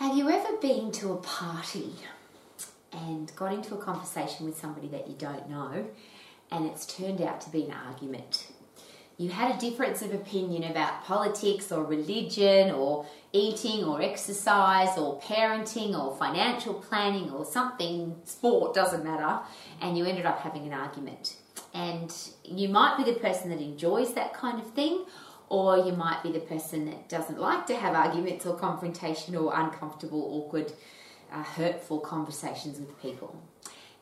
Have you ever been to a party and got into a conversation with somebody that you don't know and it's turned out to be an argument? You had a difference of opinion about politics or religion or eating or exercise or parenting or financial planning or something, sport, doesn't matter, and you ended up having an argument. And you might be the person that enjoys that kind of thing, or you might be the person that doesn't like to have arguments or confrontation or uncomfortable, awkward, uh, hurtful conversations with people.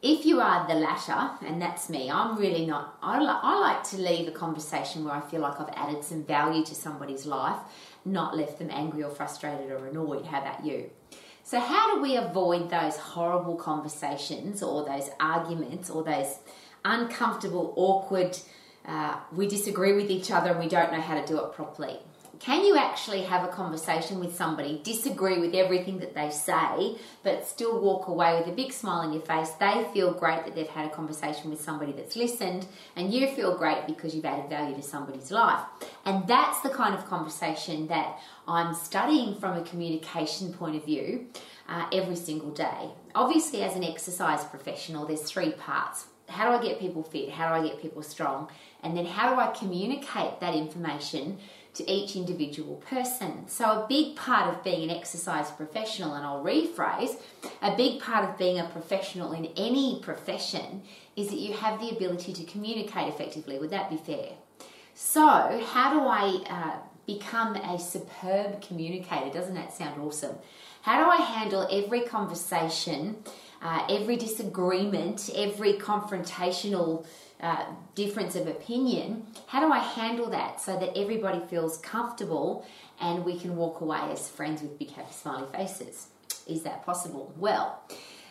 If you are the latter, and that's me, I'm really not, I, li- I like to leave a conversation where I feel like I've added some value to somebody's life, not left them angry or frustrated or annoyed. How about you? So, how do we avoid those horrible conversations or those arguments or those uncomfortable, awkward, uh, we disagree with each other and we don't know how to do it properly. Can you actually have a conversation with somebody, disagree with everything that they say, but still walk away with a big smile on your face? They feel great that they've had a conversation with somebody that's listened, and you feel great because you've added value to somebody's life. And that's the kind of conversation that I'm studying from a communication point of view uh, every single day. Obviously, as an exercise professional, there's three parts how do I get people fit? How do I get people strong? And then how do I communicate that information to each individual person? So, a big part of being an exercise professional, and I'll rephrase, a big part of being a professional in any profession is that you have the ability to communicate effectively. Would that be fair? So, how do I uh, become a superb communicator? Doesn't that sound awesome? How do I handle every conversation? Uh, every disagreement, every confrontational uh, difference of opinion, how do I handle that so that everybody feels comfortable and we can walk away as friends with big happy smiley faces? Is that possible? Well,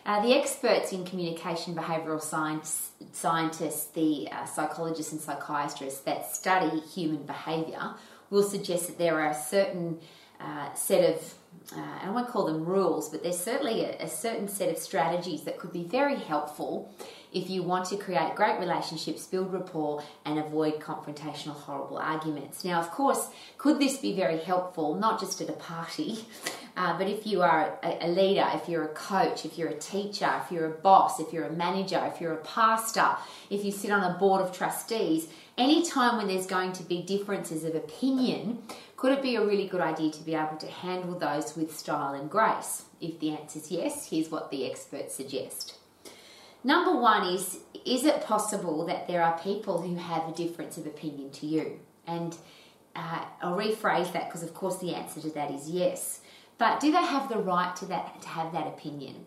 uh, the experts in communication behavioral science, scientists, the uh, psychologists and psychiatrists that study human behavior will suggest that there are a certain uh, set of uh, I won't call them rules, but there's certainly a, a, certain set of strategies that could be very helpful if you want to create great relationships, build rapport, and avoid confrontational, horrible arguments. Now, of course, could this be very helpful, not just at a party, uh, but if you are a, a leader, if you're a coach, if you're a teacher, if you're a boss, if you're a manager, if you're a pastor, if you sit on a board of trustees, anytime when there's going to be differences of opinion, could it be a really good idea to be able to handle those with style and grace? If the answer is yes, here's what the experts suggest. Number one is Is it possible that there are people who have a difference of opinion to you? And uh, I'll rephrase that because, of course, the answer to that is yes. But do they have the right to that to have that opinion?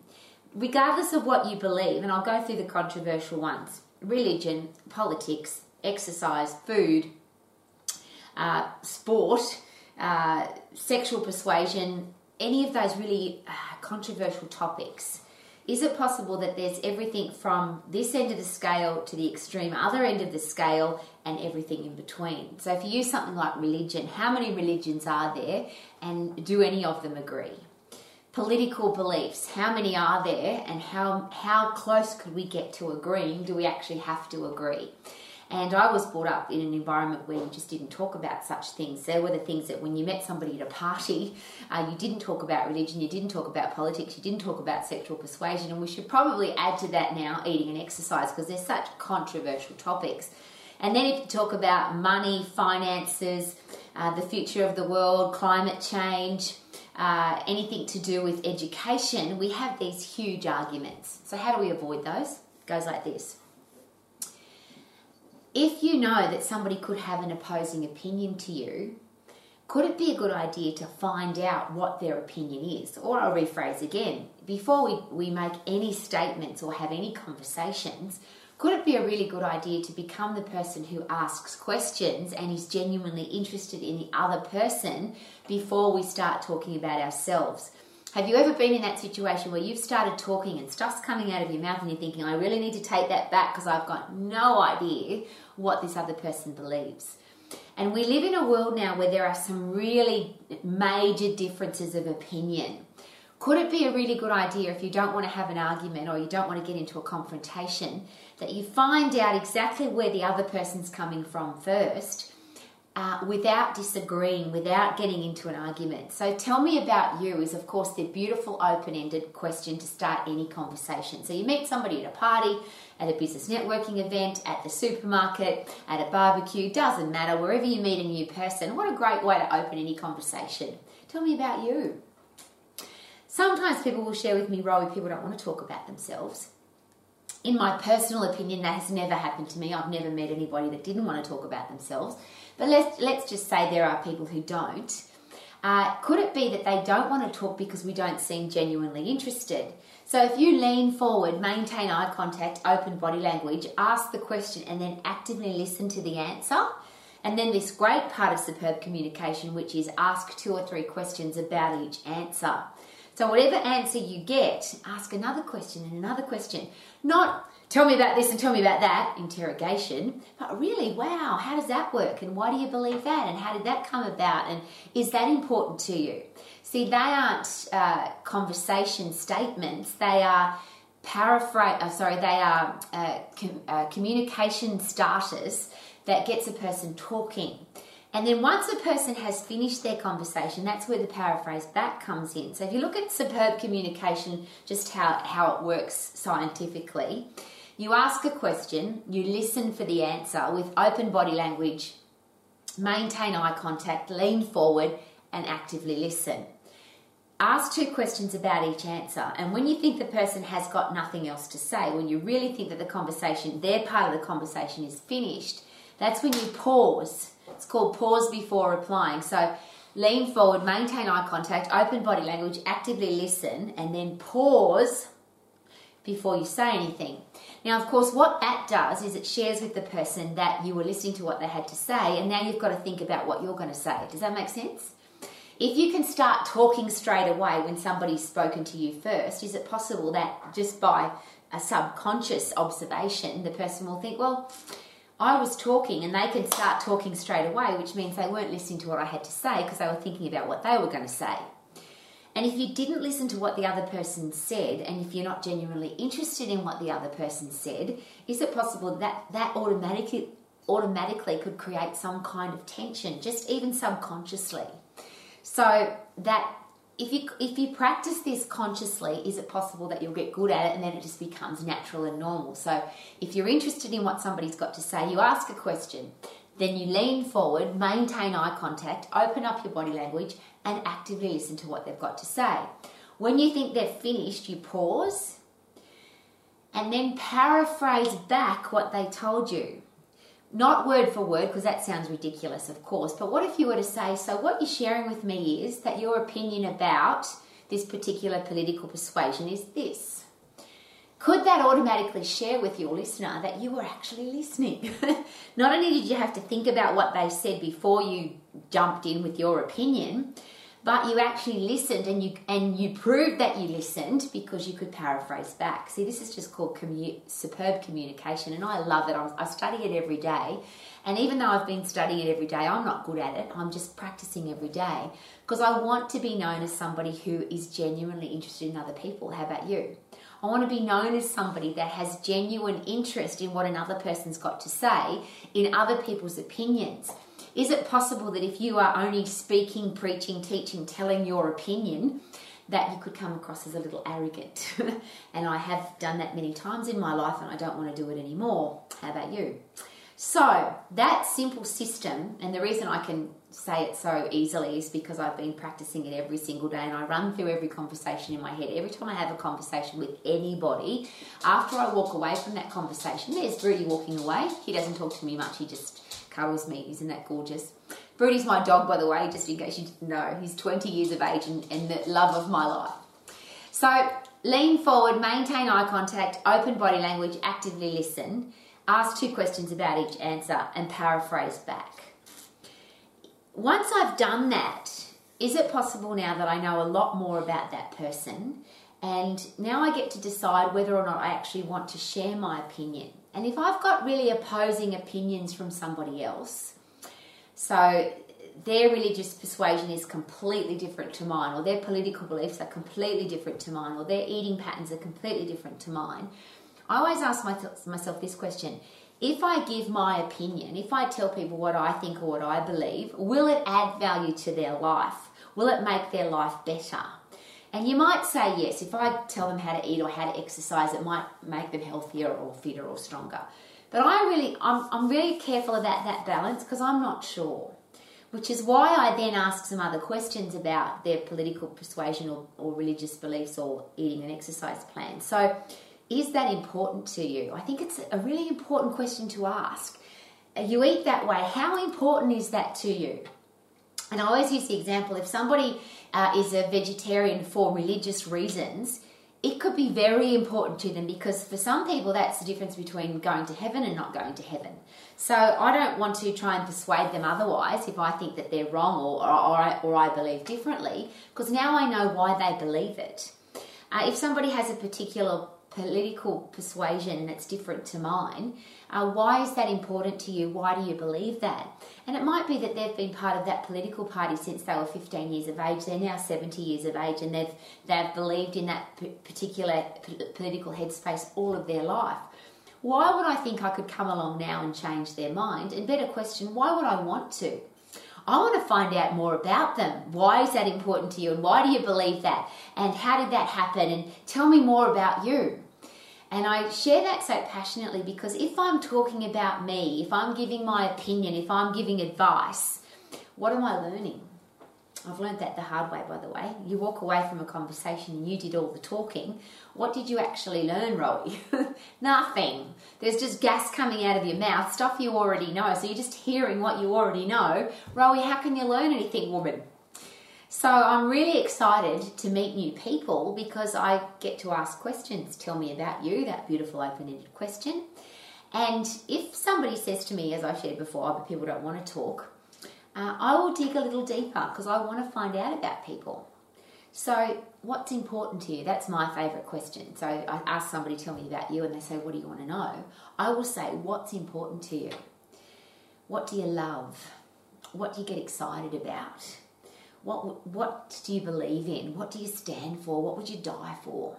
Regardless of what you believe, and I'll go through the controversial ones religion, politics, exercise, food, uh, sport, uh, sexual persuasion, any of those really uh, controversial topics. Is it possible that there's everything from this end of the scale to the extreme other end of the scale and everything in between? So, if you use something like religion, how many religions are there and do any of them agree? Political beliefs, how many are there and how, how close could we get to agreeing? Do we actually have to agree? And I was brought up in an environment where you just didn't talk about such things. There were the things that when you met somebody at a party, uh, you didn't talk about religion, you didn't talk about politics, you didn't talk about sexual persuasion. And we should probably add to that now eating and exercise because they're such controversial topics. And then if you talk about money, finances, uh, the future of the world, climate change, uh, anything to do with education, we have these huge arguments. So, how do we avoid those? It goes like this if you know that somebody could have an opposing opinion to you, could it be a good idea to find out what their opinion is? Or I'll rephrase again before we, we make any statements or have any conversations, could it be a really good idea to become the person who asks questions and is genuinely interested in the other person before we start talking about ourselves? Have you ever been in that situation where you've started talking and stuff's coming out of your mouth and you're thinking, I really need to take that back because I've got no idea what this other person believes? And we live in a world now where there are some really major differences of opinion. Could it be a really good idea if you don't want to have an argument or you don't want to get into a confrontation that you find out exactly where the other person's coming from first uh, without disagreeing, without getting into an argument. So, tell me about you is, of course, the beautiful open ended question to start any conversation. So, you meet somebody at a party, at a business networking event, at the supermarket, at a barbecue, doesn't matter, wherever you meet a new person. What a great way to open any conversation. Tell me about you. Sometimes people will share with me, Rowie, people don't want to talk about themselves. In my personal opinion, that has never happened to me. I've never met anybody that didn't want to talk about themselves. But let's, let's just say there are people who don't. Uh, could it be that they don't want to talk because we don't seem genuinely interested? So if you lean forward, maintain eye contact, open body language, ask the question, and then actively listen to the answer, and then this great part of superb communication, which is ask two or three questions about each answer. So whatever answer you get, ask another question and another question. Not tell me about this and tell me about that, interrogation, but really, wow, how does that work? And why do you believe that? And how did that come about? And is that important to you? See, they aren't uh, conversation statements, they are paraphrase, uh, sorry, they are uh, com- uh, communication starters that gets a person talking. And then once a person has finished their conversation, that's where the paraphrase back comes in. So if you look at superb communication, just how, how it works scientifically, you ask a question, you listen for the answer with open body language, maintain eye contact, lean forward, and actively listen. Ask two questions about each answer, and when you think the person has got nothing else to say, when you really think that the conversation, their part of the conversation is finished, that's when you pause. It's called pause before replying. So lean forward, maintain eye contact, open body language, actively listen, and then pause before you say anything. Now, of course, what that does is it shares with the person that you were listening to what they had to say, and now you've got to think about what you're going to say. Does that make sense? If you can start talking straight away when somebody's spoken to you first, is it possible that just by a subconscious observation, the person will think, well, I was talking and they can start talking straight away, which means they weren't listening to what I had to say because they were thinking about what they were going to say. And if you didn't listen to what the other person said, and if you're not genuinely interested in what the other person said, is it possible that that automatically automatically could create some kind of tension, just even subconsciously? So that if you if you practice this consciously, is it possible that you'll get good at it and then it just becomes natural and normal? So if you're interested in what somebody's got to say, you ask a question, then you lean forward, maintain eye contact, open up your body language, and actively listen to what they've got to say. When you think they're finished, you pause and then paraphrase back what they told you. Not word for word, because that sounds ridiculous, of course, but what if you were to say, So, what you're sharing with me is that your opinion about this particular political persuasion is this? Could that automatically share with your listener that you were actually listening? Not only did you have to think about what they said before you jumped in with your opinion, but you actually listened and you and you proved that you listened because you could paraphrase back. See, this is just called commu- superb communication, and I love it. I, I study it every day, and even though I've been studying it every day, I'm not good at it. I'm just practicing every day because I want to be known as somebody who is genuinely interested in other people. How about you? I want to be known as somebody that has genuine interest in what another person's got to say, in other people's opinions. Is it possible that if you are only speaking, preaching, teaching, telling your opinion, that you could come across as a little arrogant? and I have done that many times in my life and I don't want to do it anymore. How about you? So, that simple system, and the reason I can say it so easily is because I've been practicing it every single day and I run through every conversation in my head. Every time I have a conversation with anybody, after I walk away from that conversation, there's Broody walking away. He doesn't talk to me much, he just cuddles me. Isn't that gorgeous? Broody's my dog, by the way, just in case you didn't know. He's 20 years of age and, and the love of my life. So lean forward, maintain eye contact, open body language, actively listen, ask two questions about each answer, and paraphrase back. Once I've done that, is it possible now that I know a lot more about that person? And now I get to decide whether or not I actually want to share my opinion. And if I've got really opposing opinions from somebody else, so their religious persuasion is completely different to mine, or their political beliefs are completely different to mine, or their eating patterns are completely different to mine, I always ask myself this question if I give my opinion, if I tell people what I think or what I believe, will it add value to their life? Will it make their life better? And you might say yes, if I tell them how to eat or how to exercise, it might make them healthier or fitter or stronger. But I really, I'm, I'm really careful about that balance because I'm not sure. Which is why I then ask some other questions about their political persuasion or, or religious beliefs or eating and exercise plan. So, is that important to you? I think it's a really important question to ask. You eat that way, how important is that to you? And I always use the example if somebody uh, is a vegetarian for religious reasons, it could be very important to them because for some people that's the difference between going to heaven and not going to heaven. So I don't want to try and persuade them otherwise if I think that they're wrong or, or, or, I, believe differently because now I know why they believe it. Uh, if somebody has a particular political persuasion it's different to mine, uh, why is that important to you? Why do you believe that? And it might be that they've been part of that political party since they were 15 years of age. They're now 70 years of age and they've, they've believed in that particular political headspace all of their life. Why would I think I could come along now and change their mind? And better question, why would I want to? I want to find out more about them. Why is that important to you? And why do you believe that? And how did that happen? And tell me more about you. And I share that so passionately because if I'm talking about me, if I'm giving my opinion, if I'm giving advice, what am I learning? I've learned that the hard way, by the way. You walk away from a conversation and you did all the talking. What did you actually learn, Rowie? Nothing. There's just gas coming out of your mouth, stuff you already know. So you're just hearing what you already know. Rowie, how can you learn anything, woman? So I'm really excited to meet new people because I get to ask questions. Tell me about you, that beautiful open ended question. And if somebody says to me, as I shared before, but people don't want to talk, uh, I will dig a little deeper because I want to find out about people. So, what's important to you? That's my favourite question. So, I ask somebody, tell me about you, and they say, What do you want to know? I will say, What's important to you? What do you love? What do you get excited about? What, what do you believe in? What do you stand for? What would you die for?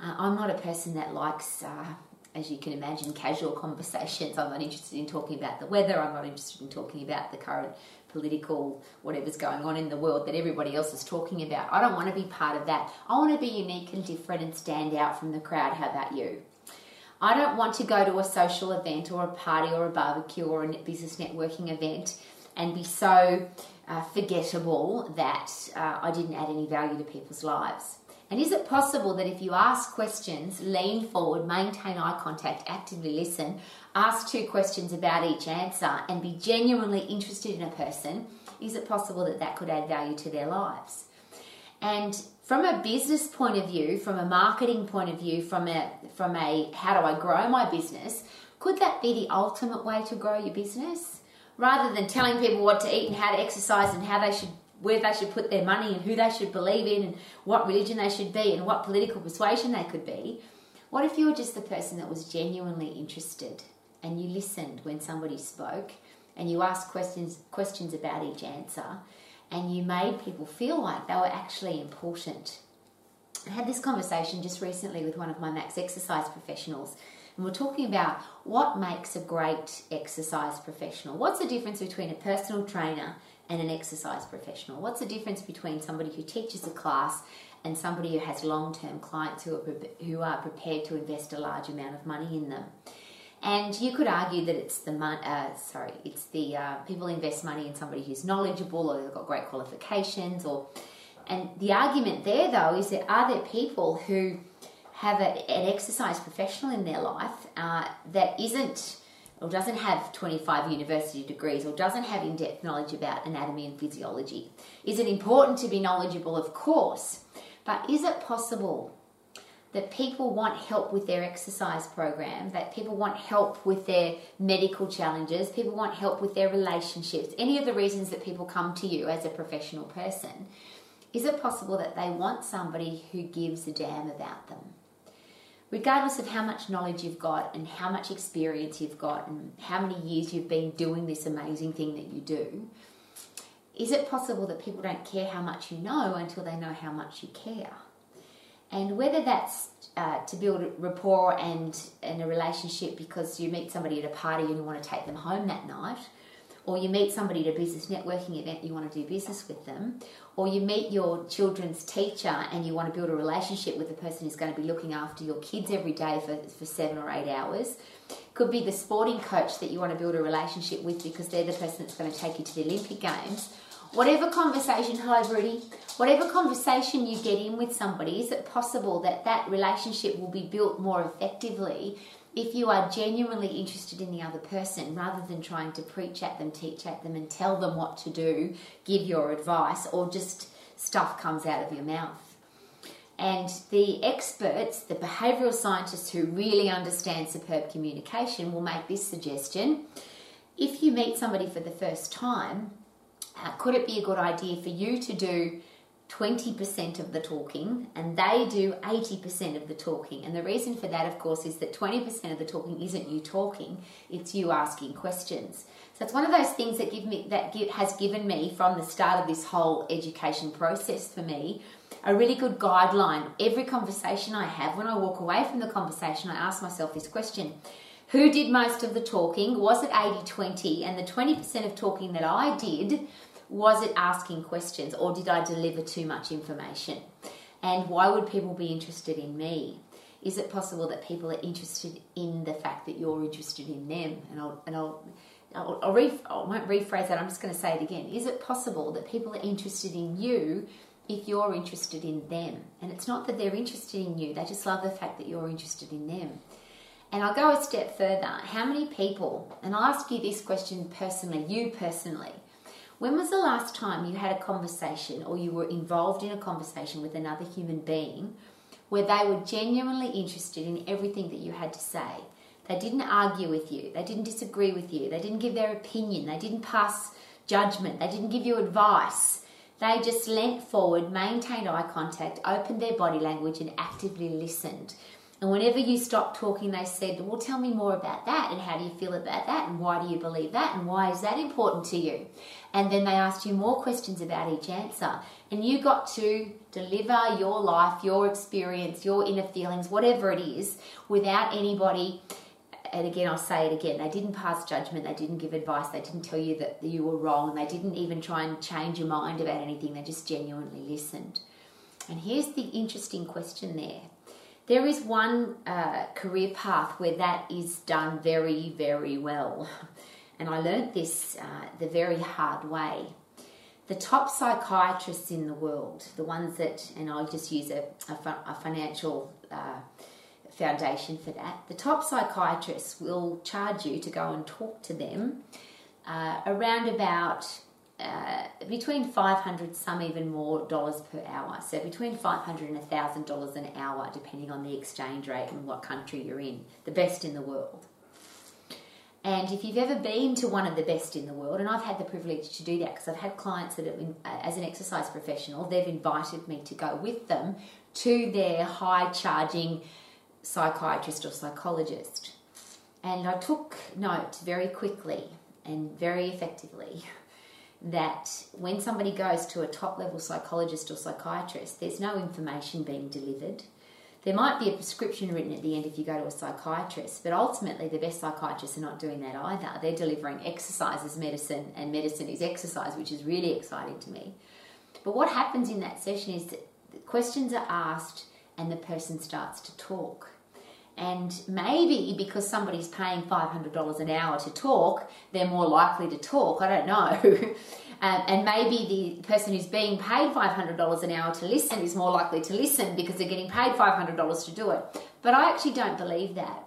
Uh, I'm not a person that likes, uh, as you can imagine, casual conversations. I'm not interested in talking about the weather. I'm not interested in talking about the current political whatever's going on in the world that everybody else is talking about. I don't want to be part of that. I want to be unique and different and stand out from the crowd. How about you? I don't want to go to a social event or a party or a barbecue or a business networking event and be so uh, forgettable that uh, I didn't add any value to people's lives. And is it possible that if you ask questions, lean forward, maintain eye contact, actively listen, ask two questions about each answer, and be genuinely interested in a person, is it possible that that could add value to their lives? And from a business point of view, from a marketing point of view, from a from a how do I grow my business, could that be the ultimate way to grow your business? Rather than telling people what to eat and how to exercise and how they should where they should put their money and who they should believe in and what religion they should be and what political persuasion they could be what if you were just the person that was genuinely interested and you listened when somebody spoke and you asked questions questions about each answer and you made people feel like they were actually important? I had this conversation just recently with one of my max exercise professionals and we're talking about what makes a great exercise professional. What's the difference between a personal trainer and an exercise professional? What's the difference between somebody who teaches a class and somebody who has long-term clients who are who are prepared to invest a large amount of money in them? And you could argue that it's the uh, sorry, it's the uh, people invest money in somebody who's knowledgeable or they've got great qualifications, or and the argument there though is that are there people who have a, an exercise professional in their life uh, that isn't or doesn't have 25 university degrees or doesn't have in depth knowledge about anatomy and physiology. Is it important to be knowledgeable? Of course. But is it possible that people want help with their exercise program, that people want help with their medical challenges, people want help with their relationships, any of the reasons that people come to you as a professional person? Is it possible that they want somebody who gives a damn about them? Regardless of how much knowledge you've got and how much experience you've got and how many years you've been doing this amazing thing that you do, is it possible that people don't care how much you know until they know how much you care? And whether that's uh, to build rapport and, and a relationship because you meet somebody at a party and you want to take them home that night, or you meet somebody at a business networking event you want to do business with them, or you meet your children's teacher and you want to build a relationship with the person who's going to be looking after your kids every day for, for seven or eight hours. Could be the sporting coach that you want to build a relationship with because they're the person that's going to take you to the Olympic Games. Whatever conversation, hello, Rudy, whatever conversation you get in with somebody, is it possible that that relationship will be built more effectively if you are genuinely interested in the other person rather than trying to preach at them, teach at them, and tell them what to do, give your advice, or just stuff comes out of your mouth. And the experts, the behavioral scientists who really understand superb communication, will make this suggestion. If you meet somebody for the first time, uh, could it be a good idea for you to do 20% of the talking and they do 80% of the talking. And the reason for that, of course, is that 20% of the talking isn't you talking, it's you asking questions. So it's one of those things that give me that give, has given me from the start of this whole education process for me a really good guideline. Every conversation I have, when I walk away from the conversation, I ask myself this question. Who did most of the talking? Was it 80 20? And the 20% of talking that I did, was it asking questions or did I deliver too much information? And why would people be interested in me? Is it possible that people are interested in the fact that you're interested in them? And I'll, and I'll, I'll, I'll ref, I won't rephrase that, I'm just going to say it again. Is it possible that people are interested in you if you're interested in them? And it's not that they're interested in you, they just love the fact that you're interested in them. And I'll go a step further. How many people, and I'll ask you this question personally, you personally, when was the last time you had a conversation or you were involved in a conversation with another human being where they were genuinely interested in everything that you had to say? They didn't argue with you, they didn't disagree with you, they didn't give their opinion, they didn't pass judgment, they didn't give you advice. They just leant forward, maintained eye contact, opened their body language, and actively listened. And whenever you stopped talking, they said, Well, tell me more about that. And how do you feel about that? And why do you believe that? And why is that important to you? And then they asked you more questions about each answer. And you got to deliver your life, your experience, your inner feelings, whatever it is, without anybody. And again, I'll say it again. They didn't pass judgment. They didn't give advice. They didn't tell you that you were wrong. They didn't even try and change your mind about anything. They just genuinely listened. And here's the interesting question there there is one uh, career path where that is done very, very well. And I learnt this uh, the very hard way. The top psychiatrists in the world, the ones that, and I'll just use a, a, a financial uh, foundation for that, the top psychiatrists will charge you to go and talk to them uh, around about uh, between 500 some even more dollars per hour. So between 500 and 1000 dollars an hour depending on the exchange rate and what country you're in. The best in the world. And if you've ever been to one of the best in the world and i've had the privilege to do that because i've had clients that have been, uh, as an exercise professional they've invited me to go with them to their high charging psychiatrist or psychologist. And i took note very quickly and very effectively that when somebody goes to a top level psychologist or psychiatrist, there's no information being delivered. There might be a prescription written at the end if you go to a psychiatrist, but ultimately the best psychiatrists are not doing that either. They're delivering exercise as medicine, and medicine is exercise, which is really exciting to me. But what happens in that session is that questions are asked and the person starts to talk. And maybe because somebody's paying $500 an hour to talk, they're more likely to talk. I don't know. um, and maybe the person who's being paid $500 an hour to listen is more likely to listen because they're getting paid $500 to do it. But I actually don't believe that.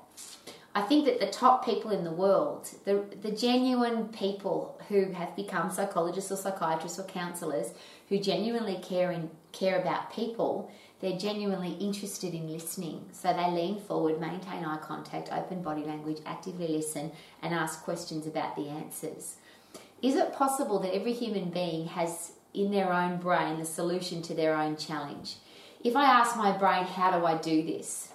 I think that the top people in the world, the, the genuine people who have become psychologists or psychiatrists or counselors who genuinely care, care about people, they're genuinely interested in listening. So they lean forward, maintain eye contact, open body language, actively listen, and ask questions about the answers. Is it possible that every human being has in their own brain the solution to their own challenge? If I ask my brain, How do I do this?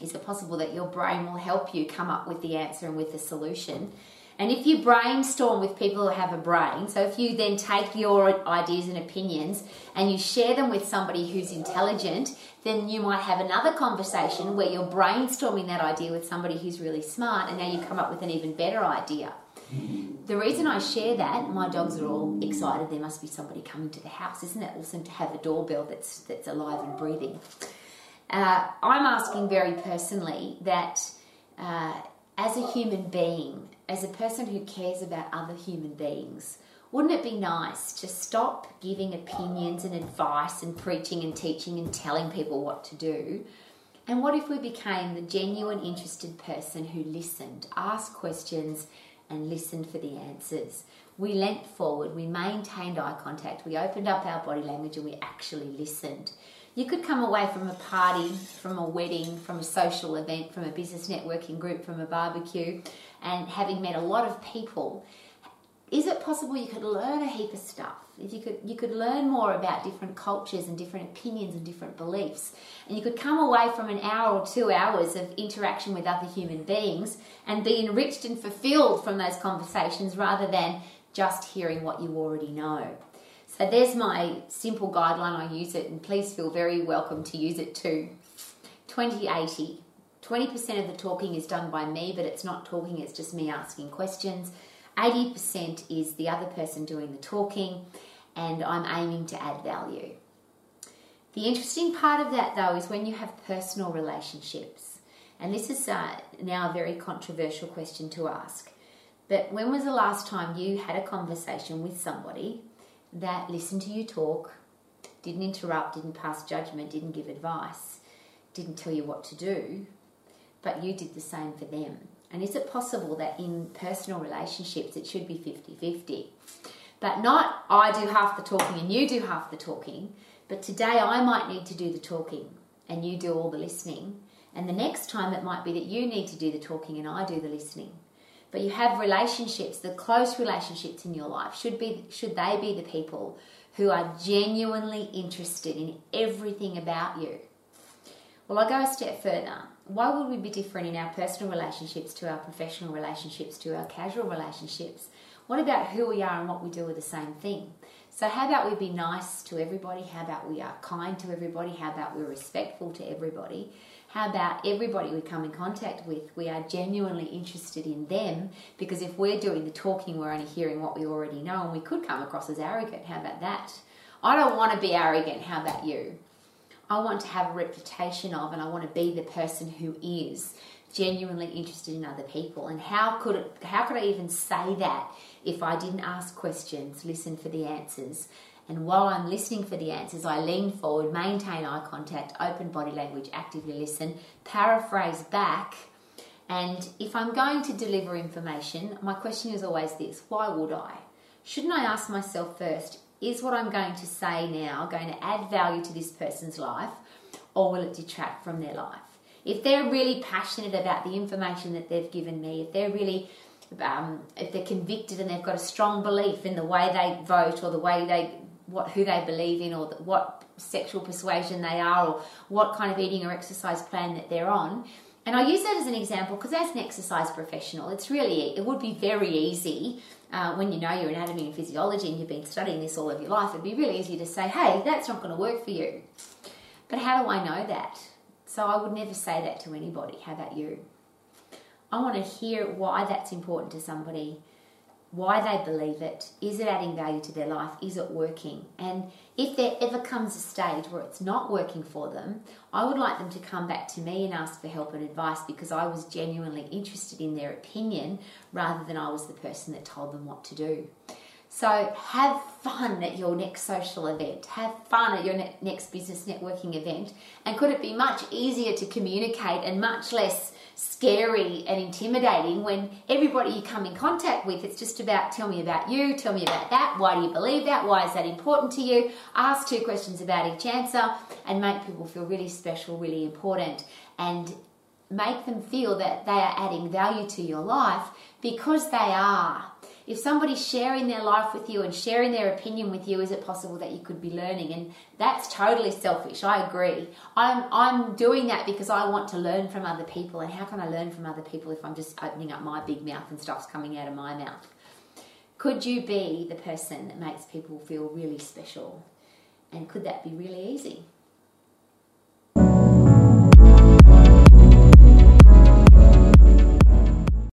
Is it possible that your brain will help you come up with the answer and with the solution? And if you brainstorm with people who have a brain, so if you then take your ideas and opinions and you share them with somebody who's intelligent, then you might have another conversation where you're brainstorming that idea with somebody who's really smart and now you come up with an even better idea. The reason I share that, my dogs are all excited. There must be somebody coming to the house. Isn't it awesome to have a doorbell that's that's alive and breathing? Uh, I'm asking very personally that uh, as a human being, as a person who cares about other human beings, wouldn't it be nice to stop giving opinions and advice and preaching and teaching and telling people what to do? And what if we became the genuine, interested person who listened, asked questions, and listened for the answers? We leant forward, we maintained eye contact, we opened up our body language, and we actually listened. You could come away from a party, from a wedding, from a social event, from a business networking group, from a barbecue, and having met a lot of people. Is it possible you could learn a heap of stuff? If you could, you could learn more about different cultures and different opinions and different beliefs, and you could come away from an hour or two hours of interaction with other human beings and be enriched and fulfilled from those conversations rather than just hearing what you already know. So there's my simple guideline. I use it, and please feel very welcome to use it too. 2080. 20% of the talking is done by me, but it's not talking, it's just me asking questions. 80% is the other person doing the talking, and I'm aiming to add value. The interesting part of that, though, is when you have personal relationships. And this is uh, now a very controversial question to ask. But when was the last time you had a conversation with somebody that listened to you talk, didn't interrupt, didn't pass judgment, didn't give advice, didn't tell you what to do, but you did the same for them. And is it possible that in personal relationships it should be 50 50? But not I do half the talking and you do half the talking, but today I might need to do the talking and you do all the listening. And the next time it might be that you need to do the talking and I do the listening but you have relationships, the close relationships in your life should be should they be the people who are genuinely interested in everything about you. Well, I go a step further. Why would we be different in our personal relationships to our professional relationships to our casual relationships? What about who we are and what we do are the same thing? So, how about we be nice to everybody? How about we are kind to everybody? How about we're respectful to everybody? How about everybody we come in contact with, we are genuinely interested in them because if we're doing the talking, we're only hearing what we already know and we could come across as arrogant. How about that? I don't want to be arrogant. How about you? I want to have a reputation of and I want to be the person who is genuinely interested in other people. And how could it, how could I even say that if I didn't ask questions, listen for the answers, and while I'm listening for the answers, I lean forward, maintain eye contact, open body language, actively listen, paraphrase back. And if I'm going to deliver information, my question is always this why would I? Shouldn't I ask myself first, is what I'm going to say now going to add value to this person's life or will it detract from their life? If they're really passionate about the information that they've given me, if they're really um, if they're convicted and they've got a strong belief in the way they vote or the way they what who they believe in or what sexual persuasion they are or what kind of eating or exercise plan that they're on. And I use that as an example because as an exercise professional, it's really it would be very easy uh, when you know your anatomy and physiology and you've been studying this all of your life. It'd be really easy to say, "Hey, that's not going to work for you." But how do I know that? So I would never say that to anybody. How about you? I want to hear why that's important to somebody why they believe it, is it adding value to their life, is it working? And if there ever comes a stage where it's not working for them, I would like them to come back to me and ask for help and advice because I was genuinely interested in their opinion rather than I was the person that told them what to do. So have fun at your next social event. Have fun at your ne- next business networking event. And could it be much easier to communicate and much less scary and intimidating when everybody you come in contact with, it's just about tell me about you, tell me about that, why do you believe that, why is that important to you? Ask two questions about each answer and make people feel really special, really important, and make them feel that they are adding value to your life because they are. If somebody's sharing their life with you and sharing their opinion with you, is it possible that you could be learning? And that's totally selfish. I agree. I'm I'm doing that because I want to learn from other people. And how can I learn from other people if I'm just opening up my big mouth and stuff's coming out of my mouth? Could you be the person that makes people feel really special? And could that be really easy?